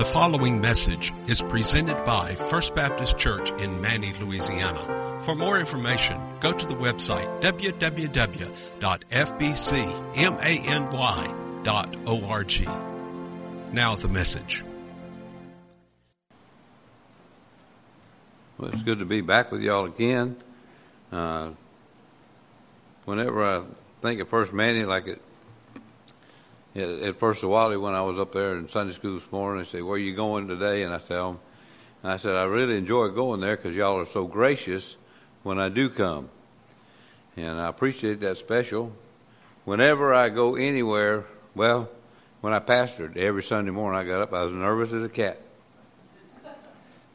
The following message is presented by First Baptist Church in Many, Louisiana. For more information, go to the website www.fbcmany.org. Now the message. Well, it's good to be back with y'all again. Uh, whenever I think of First Many, like it, at First Wally, when I was up there in Sunday school this morning, they say, "Where are you going today?" And I tell them, and I said, "I really enjoy going there because y'all are so gracious when I do come, and I appreciate that special. Whenever I go anywhere, well, when I pastored every Sunday morning, I got up, I was nervous as a cat."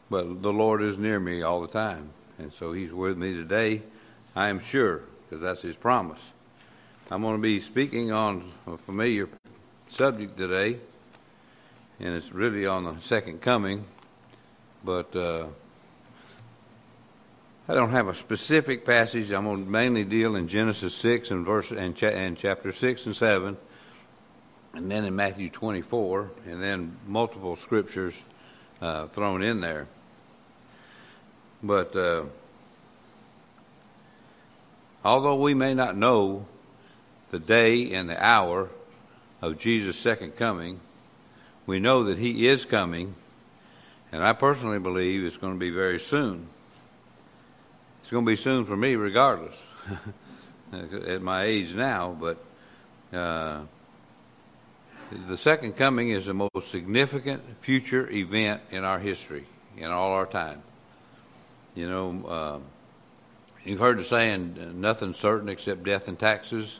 But the Lord is near me all the time. And so He's with me today, I am sure, because that's His promise. I'm going to be speaking on a familiar subject today, and it's really on the second coming. But uh, I don't have a specific passage. I'm going to mainly deal in Genesis 6 and verse and, cha- and chapter 6 and 7, and then in Matthew 24, and then multiple scriptures uh, thrown in there. But uh, although we may not know the day and the hour of Jesus' second coming, we know that He is coming, and I personally believe it's going to be very soon. It's going to be soon for me, regardless, at my age now, but uh, the second coming is the most significant future event in our history, in all our time. You know, uh, you've heard the saying, nothing's certain except death and taxes.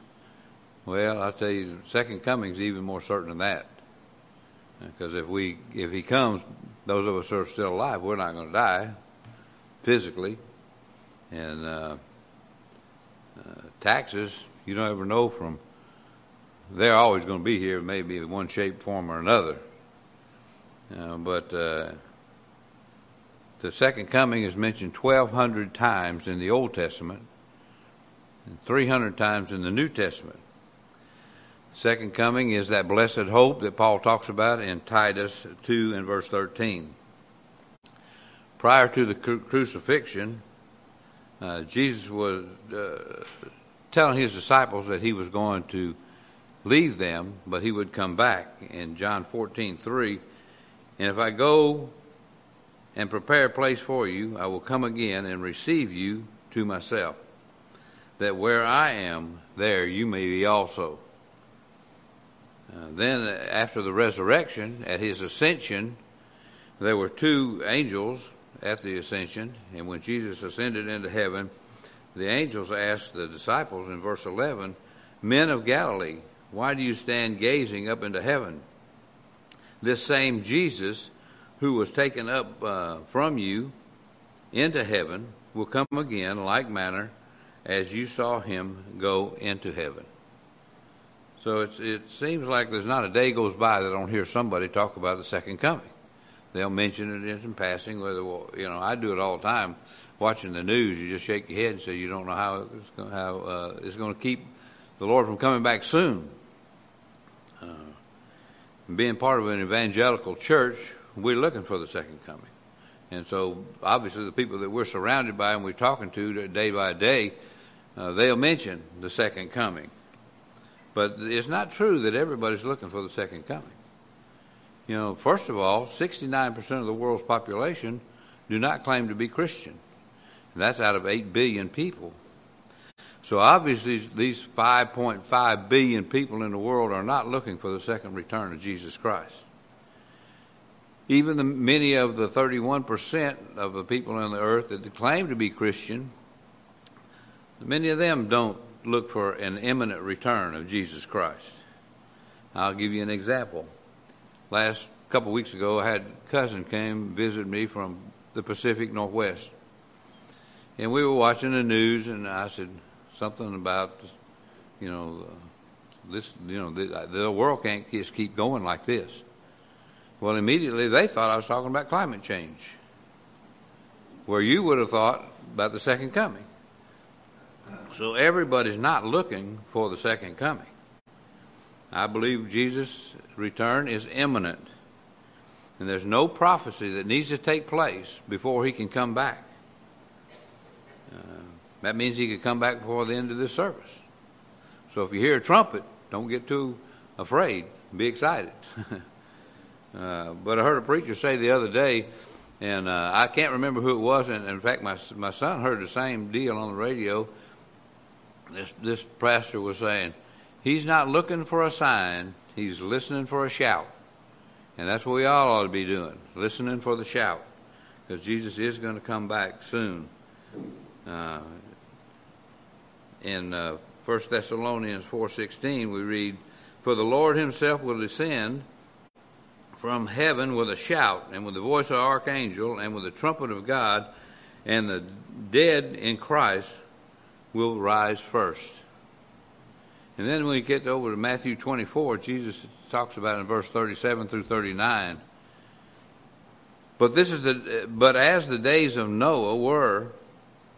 Well, I tell you, second coming is even more certain than that. Because if we, if he comes, those of us who are still alive, we're not going to die physically. And uh, uh, taxes, you don't ever know from. They're always going to be here, maybe in one shape, form, or another. Uh, but uh, the second coming is mentioned 1,200 times in the Old Testament and 300 times in the New Testament. Second coming is that blessed hope that Paul talks about in Titus 2 and verse 13. Prior to the cru- crucifixion, uh, Jesus was uh, telling his disciples that he was going to leave them, but he would come back in John 14 3. And if I go and prepare a place for you, I will come again and receive you to myself, that where I am, there you may be also. Uh, then, after the resurrection, at his ascension, there were two angels at the ascension, and when Jesus ascended into heaven, the angels asked the disciples in verse 11, Men of Galilee, why do you stand gazing up into heaven? This same Jesus who was taken up uh, from you into heaven will come again like manner as you saw him go into heaven. So it seems like there's not a day goes by that I don't hear somebody talk about the second coming. They'll mention it in passing. Whether you know, I do it all the time. Watching the news, you just shake your head and say you don't know how it's going, how uh, it's going to keep the Lord from coming back soon. Uh, being part of an evangelical church, we're looking for the second coming, and so obviously the people that we're surrounded by and we're talking to day by day, uh, they'll mention the second coming. But it's not true that everybody's looking for the second coming. You know, first of all, 69% of the world's population do not claim to be Christian. And that's out of 8 billion people. So obviously, these 5.5 billion people in the world are not looking for the second return of Jesus Christ. Even the, many of the 31% of the people on the earth that claim to be Christian, many of them don't look for an imminent return of Jesus Christ. I'll give you an example. Last couple weeks ago, I had a cousin came visit me from the Pacific Northwest, and we were watching the news, and I said something about, you know, this, you know, the, the world can't just keep going like this. Well, immediately they thought I was talking about climate change, where you would have thought about the second coming. So everybody's not looking for the second coming. I believe Jesus' return is imminent. And there's no prophecy that needs to take place before he can come back. Uh, that means he could come back before the end of this service. So if you hear a trumpet, don't get too afraid. Be excited. uh, but I heard a preacher say the other day, and uh, I can't remember who it was. And in fact, my my son heard the same deal on the radio. This this pastor was saying, he's not looking for a sign; he's listening for a shout. And that's what we all ought to be doing, listening for the shout, because Jesus is going to come back soon. Uh, in uh, 1 Thessalonians 4.16, we read, For the Lord himself will descend from heaven with a shout, and with the voice of an archangel, and with the trumpet of God, and the dead in Christ will rise first. And then when we get over to Matthew 24, Jesus talks about in verse 37 through 39. But this is the but as the days of Noah were,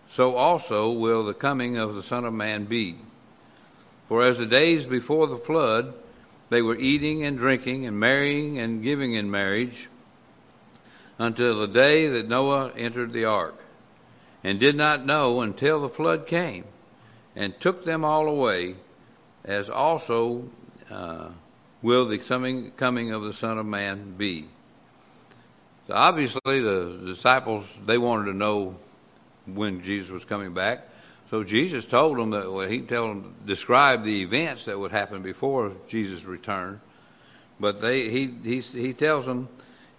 so also will the coming of the Son of Man be. For as the days before the flood, they were eating and drinking and marrying and giving in marriage until the day that Noah entered the ark, and did not know until the flood came and took them all away, as also uh, will the coming, coming of the Son of Man be. So obviously, the disciples they wanted to know when Jesus was coming back. So Jesus told them that well, he told them describe the events that would happen before Jesus' return. But they he he he tells them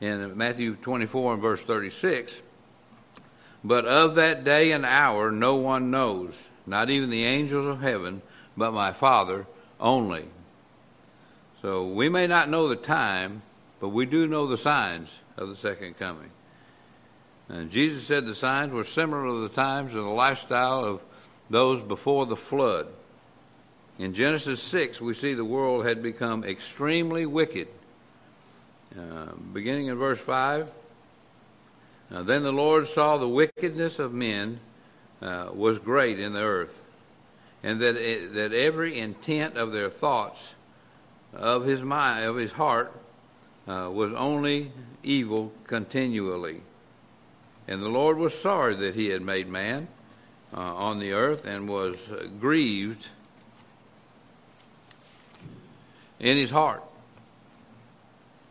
in Matthew 24 and verse 36. But of that day and hour no one knows, not even the angels of heaven, but my Father only. So we may not know the time, but we do know the signs of the second coming. And Jesus said the signs were similar to the times and the lifestyle of those before the flood. In Genesis 6, we see the world had become extremely wicked. Uh, beginning in verse 5, then the Lord saw the wickedness of men uh, was great in the earth, and that, it, that every intent of their thoughts of his mind, of his heart, uh, was only evil continually. And the Lord was sorry that he had made man uh, on the earth and was grieved in his heart.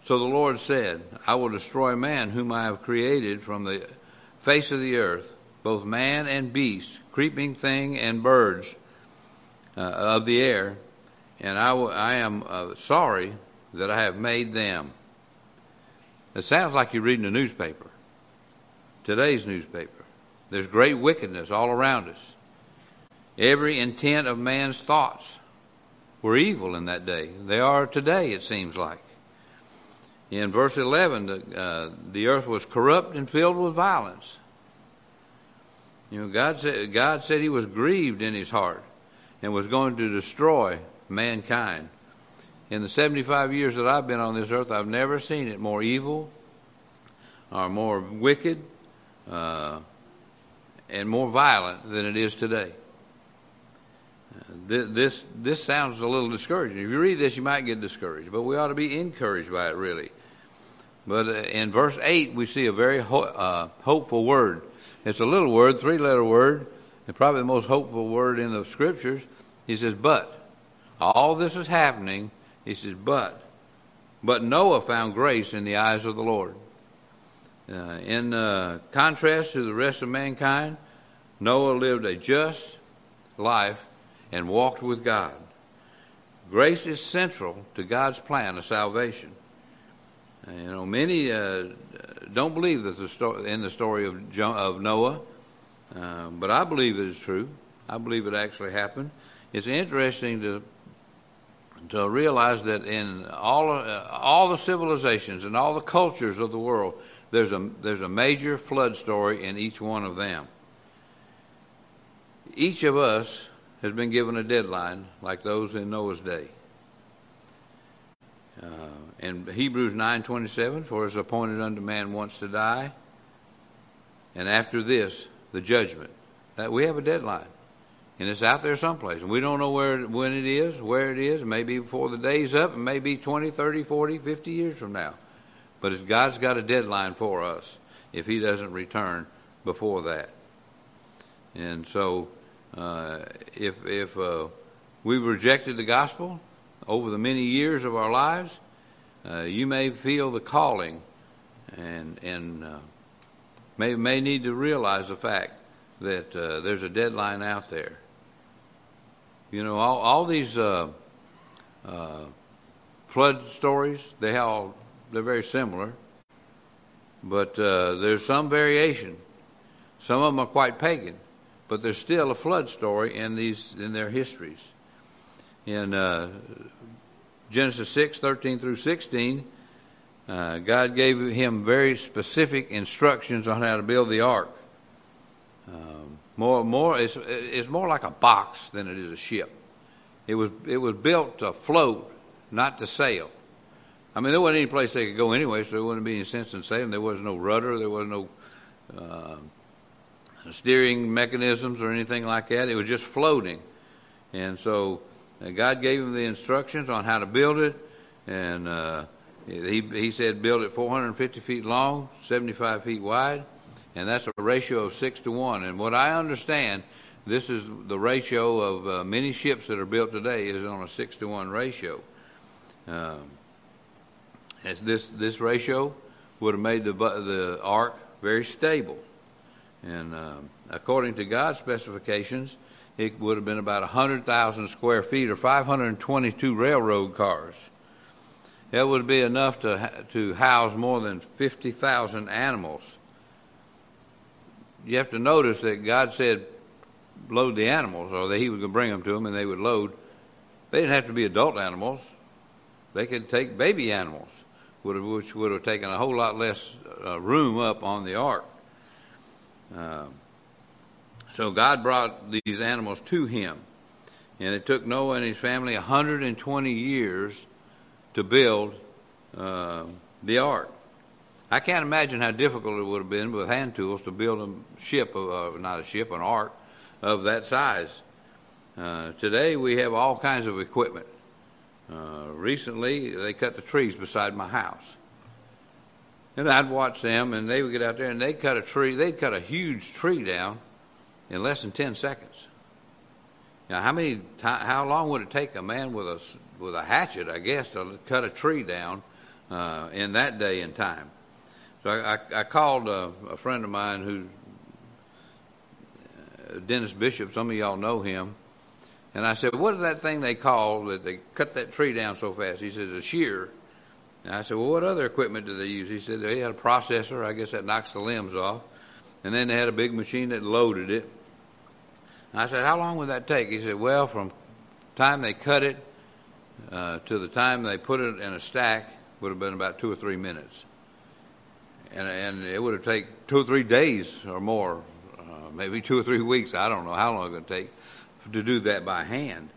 So the Lord said, I will destroy man whom I have created from the face of the earth, both man and beast, creeping thing and birds uh, of the air, and I, w- I am uh, sorry that I have made them. It sounds like you're reading a newspaper, today's newspaper. There's great wickedness all around us. Every intent of man's thoughts were evil in that day. They are today, it seems like. In verse 11, the, uh, the earth was corrupt and filled with violence. You know, God said, God said he was grieved in his heart and was going to destroy mankind. In the 75 years that I've been on this earth, I've never seen it more evil or more wicked uh, and more violent than it is today. This, this, sounds a little discouraging. If you read this, you might get discouraged, but we ought to be encouraged by it, really. But uh, in verse 8, we see a very ho- uh, hopeful word. It's a little word, three letter word, and probably the most hopeful word in the scriptures. He says, But. All this is happening. He says, But. But Noah found grace in the eyes of the Lord. Uh, in uh, contrast to the rest of mankind, Noah lived a just life and walked with God. Grace is central to God's plan of salvation. You know, many uh, don't believe that the story, in the story of, jo- of Noah, uh, but I believe it is true. I believe it actually happened. It's interesting to to realize that in all uh, all the civilizations and all the cultures of the world, there's a there's a major flood story in each one of them. Each of us has been given a deadline, like those in Noah's day. Uh, in Hebrews nine twenty seven, for it is appointed unto man once to die, and after this the judgment. That we have a deadline and it's out there someplace. And we don't know where when it is, where it is. Maybe before the day's up, and maybe 20, 30, 40, 50 years from now. But God's got a deadline for us if He doesn't return before that. And so, if if uh, we've rejected the gospel over the many years of our lives, uh, you may feel the calling, and and uh, may may need to realize the fact that uh, there's a deadline out there. You know, all all these uh, flood stories they all they're very similar, but uh, there's some variation. Some of them are quite pagan, but there's still a flood story in these in their histories. In uh, Genesis 6, 13 through 16, uh, God gave him very specific instructions on how to build the ark. Um, more, more, it's, it's more like a box than it is a ship. It was, it was built to float, not to sail. I mean, there wasn't any place they could go anyway, so there wouldn't be any sense in sailing. There was no rudder, there was no uh, steering mechanisms or anything like that. It was just floating. And so uh, God gave him the instructions on how to build it, and uh, he, he said build it 450 feet long, 75 feet wide, and that's a ratio of 6 to 1. And what I understand, this is the ratio of uh, many ships that are built today is on a 6 to 1 ratio. Um, this this ratio would have made the the ark very stable, and um, according to God's specifications, it would have been about hundred thousand square feet or 522 railroad cars. That would be enough to to house more than 50,000 animals. You have to notice that God said, "Load the animals," or that He was going to bring them to them, and they would load. They didn't have to be adult animals; they could take baby animals which would have taken a whole lot less uh, room up on the ark. Uh, so God brought these animals to him, and it took Noah and his family 120 years to build uh, the ark. I can't imagine how difficult it would have been with hand tools to build a ship, uh, not a ship, an ark of that size. Uh, today we have all kinds of equipment. Uh, recently, they cut the trees beside my house. And I'd watch them, and they would get out there and they'd cut a tree. They'd cut a huge tree down in less than 10 seconds. Now, how many? how long would it take a man with a with a hatchet, I guess, to cut a tree down uh, in that day and time? So I, I, I called a, a, friend of mine who, uh, Dennis Bishop. Some of y'all know him and I said, what is that thing they call that they cut that tree down so fast? He says, a shear. And I said, well, what other equipment do they use? He said, they had a processor. I guess that knocks the limbs off. And then they had a big machine that loaded it. And I said, how long would that take? He said, well, from time they cut it uh, to the time they put it in a stack would have been about two or three minutes. And, and it would have taken two or three days or more, uh, maybe two or three weeks. I don't know how long it would take to do that by hand.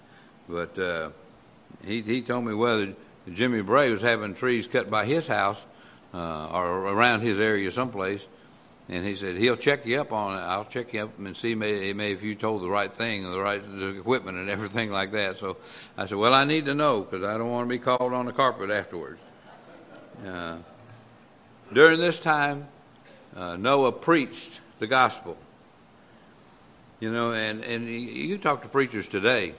But uh, he he told me whether Jimmy Bray was having trees cut by his house uh, or around his area someplace, and he said he'll check you up on it. I'll check you up and see if you told the right thing, the right equipment, and everything like that. So I said, well, I need to know because I don't want to be called on the carpet afterwards. Uh, during this time, uh, Noah preached the gospel. You know, and, and you talk to preachers today,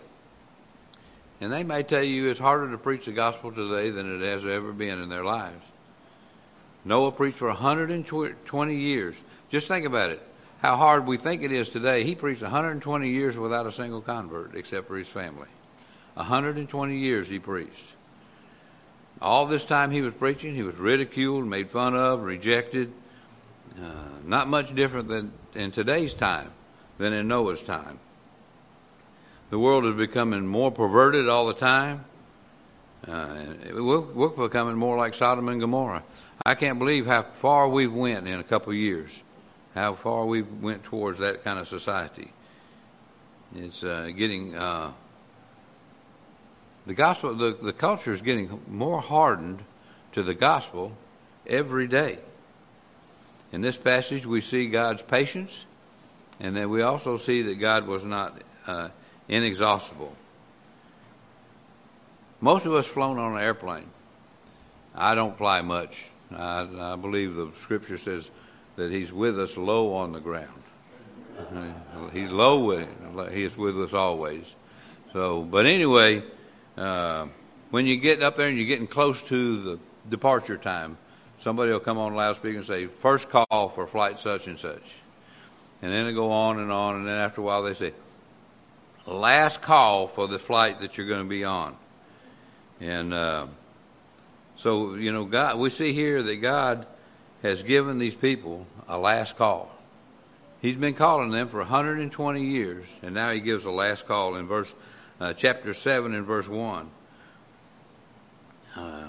and they may tell you it's harder to preach the gospel today than it has ever been in their lives. Noah preached for 120 years. Just think about it. How hard we think it is today. He preached 120 years without a single convert except for his family. 120 years he preached. All this time he was preaching, he was ridiculed, made fun of, rejected. Uh, not much different than in today's time than in Noah's time. The world is becoming more perverted all the time. Uh, we're, we're, becoming more like Sodom and Gomorrah. I can't believe how far we've went in a couple of years. How far we've went towards that kind of society. It's uh, getting uh, the gospel. The, the culture is getting more hardened to the gospel every day. In this passage, we see God's patience and then we also see that God was not uh, inexhaustible. Most of us flown on an airplane. I don't fly much. I, I believe the scripture says that He's with us low on the ground. He's low. With He is with us always. So, but anyway, uh, when you get up there and you're getting close to the departure time, somebody will come on loudspeaker and say, first call for flight such and such. And then they go on and on, and then after a while they say, last call for the flight that you're going to be on. And uh, so, you know, God, we see here that God has given these people a last call. He's been calling them for 120 years, and now he gives a last call in verse uh, chapter 7 and verse 1. Uh,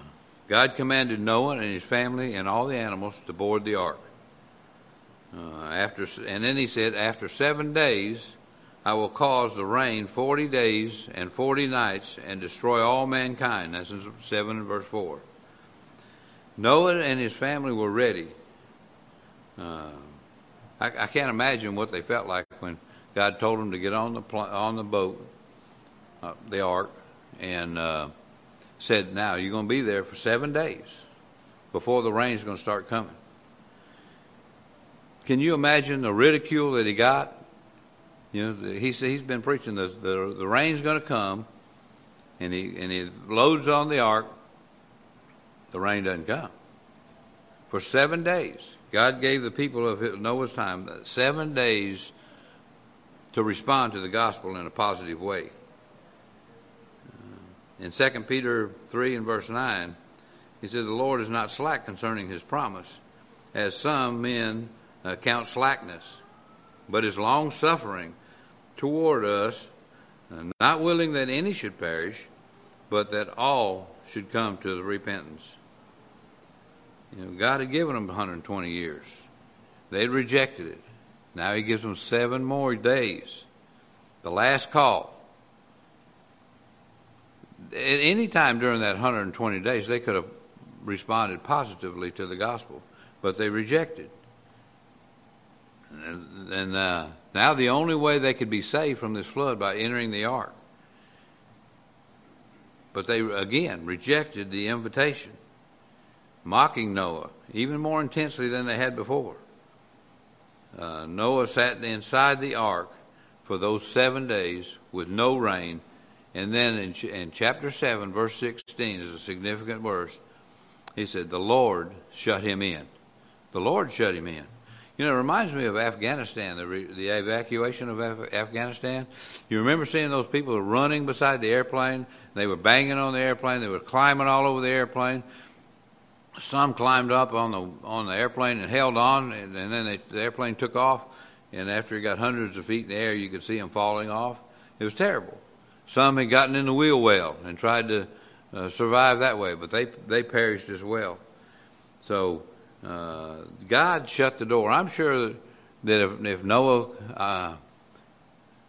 God commanded Noah and his family and all the animals to board the ark. Uh, after, and then he said, After seven days, I will cause the rain 40 days and 40 nights and destroy all mankind. That's in 7 and verse 4. Noah and his family were ready. Uh, I, I, can't imagine what they felt like when God told them to get on the pl- on the boat, uh, the ark, and uh, said, "Now you're going to be there for seven days before the rain's going to start coming." Can you imagine the ridicule that he got? You know, he's he's been preaching the the, the rain's going to come, and he and he loads on the ark. The rain doesn't come for seven days. God gave the people of Noah's time seven days to respond to the gospel in a positive way. In 2 Peter 3 and verse 9, he says, The Lord is not slack concerning his promise, as some men uh, count slackness, but is long suffering toward us, not willing that any should perish, but that all should come to the repentance. You know, God had given them 120 years. They'd rejected it. Now He gives them seven more days. The last call. At any time during that 120 days, they could have responded positively to the gospel, but they rejected. And, uh, now the only way they could be saved from this flood by entering the ark. But they again rejected the invitation, mocking Noah even more intensely than they had before. Uh, Noah sat inside the ark for those seven days with no rain. And then in, ch- in chapter 7, verse 16 is a significant verse. He said, The Lord shut him in. The Lord shut him in. You know, it reminds me of Afghanistan, the, re- the evacuation of Af- Afghanistan. You remember seeing those people running beside the airplane? They were banging on the airplane. They were climbing all over the airplane. Some climbed up on the on the airplane and held on, and, and then they, the airplane took off. And after it got hundreds of feet in the air, you could see them falling off. It was terrible. Some had gotten in the wheel well and tried to uh, survive that way, but they they perished as well. So God shut the door. I'm sure that if, if Noah uh,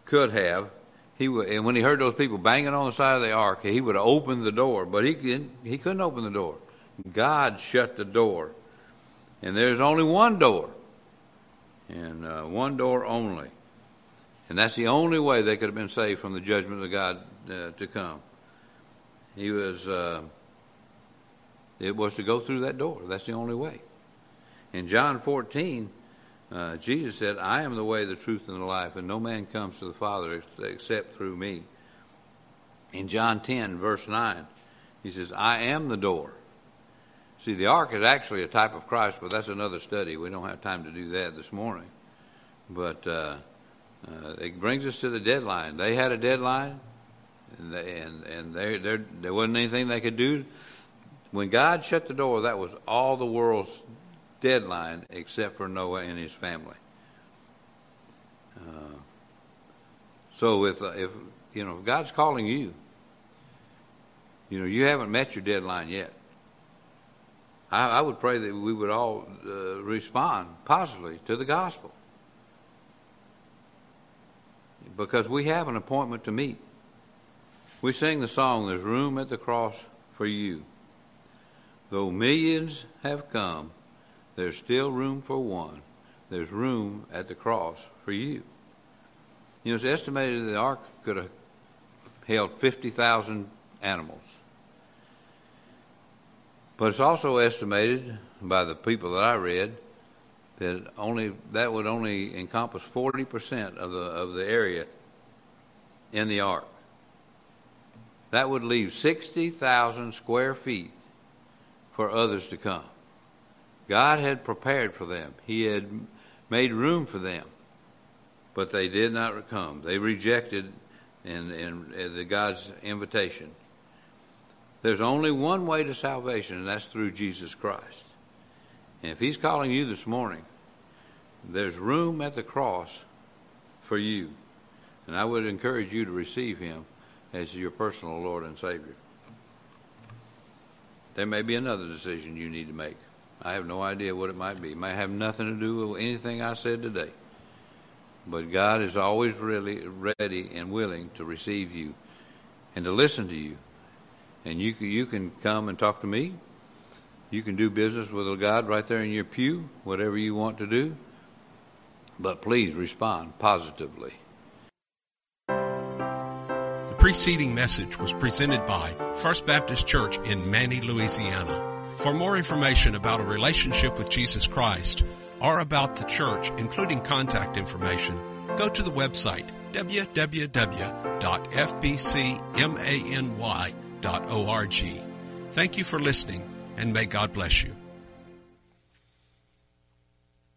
could have, he would, and when he heard those people banging on the side of the ark, he would have opened the door, but he he couldn't open the door. God shut the door, and there's only one door, and uh, one door only, and that's the only way they could have been saved from the judgment of God uh, to come. He was. Uh, it was to go through that door. That's the only way. In John 14, uh, Jesus said, I am the way, the truth, and the life, and no man comes to the Father except through me. In John 10, verse 9, he says, I am the door. See, the ark is actually a type of Christ, but that's another study. We don't have time to do that this morning. But uh, uh, it brings us to the deadline. They had a deadline, and, they, and, and they, there wasn't anything they could do. When God shut the door, that was all the world's deadline except for Noah and his family. Uh, so if, uh, if you know if God's calling you, you know you haven't met your deadline yet. I, I would pray that we would all uh, respond positively to the gospel because we have an appointment to meet. We sing the song, "There's room at the cross for you." Though millions have come there's still room for one. There's room at the cross for you. You know, it's estimated that the ark could have held 50,000 animals. But it's also estimated by the people that I read that only that would only encompass 40% of the of the area in the ark. That would leave 60,000 square feet for others to come. God had prepared for them. He had made room for them, but they did not come. They rejected the God's invitation. There's only one way to salvation, and that's through Jesus Christ. And if He's calling you this morning, there's room at the cross for you. And I would encourage you to receive Him as your personal Lord and Savior. There may be another decision you need to make. I have no idea what it might be. It might have nothing to do with anything I said today. But God is always really ready and willing to receive you and to listen to you. And you you can come and talk to me. You can do business with God right there in your pew, whatever you want to do. But please respond positively. The preceding message was presented by First Baptist Church in Many, Louisiana. For more information about a relationship with Jesus Christ or about the church, including contact information, go to the website www.fbcmany.org. Thank you for listening and may God bless you.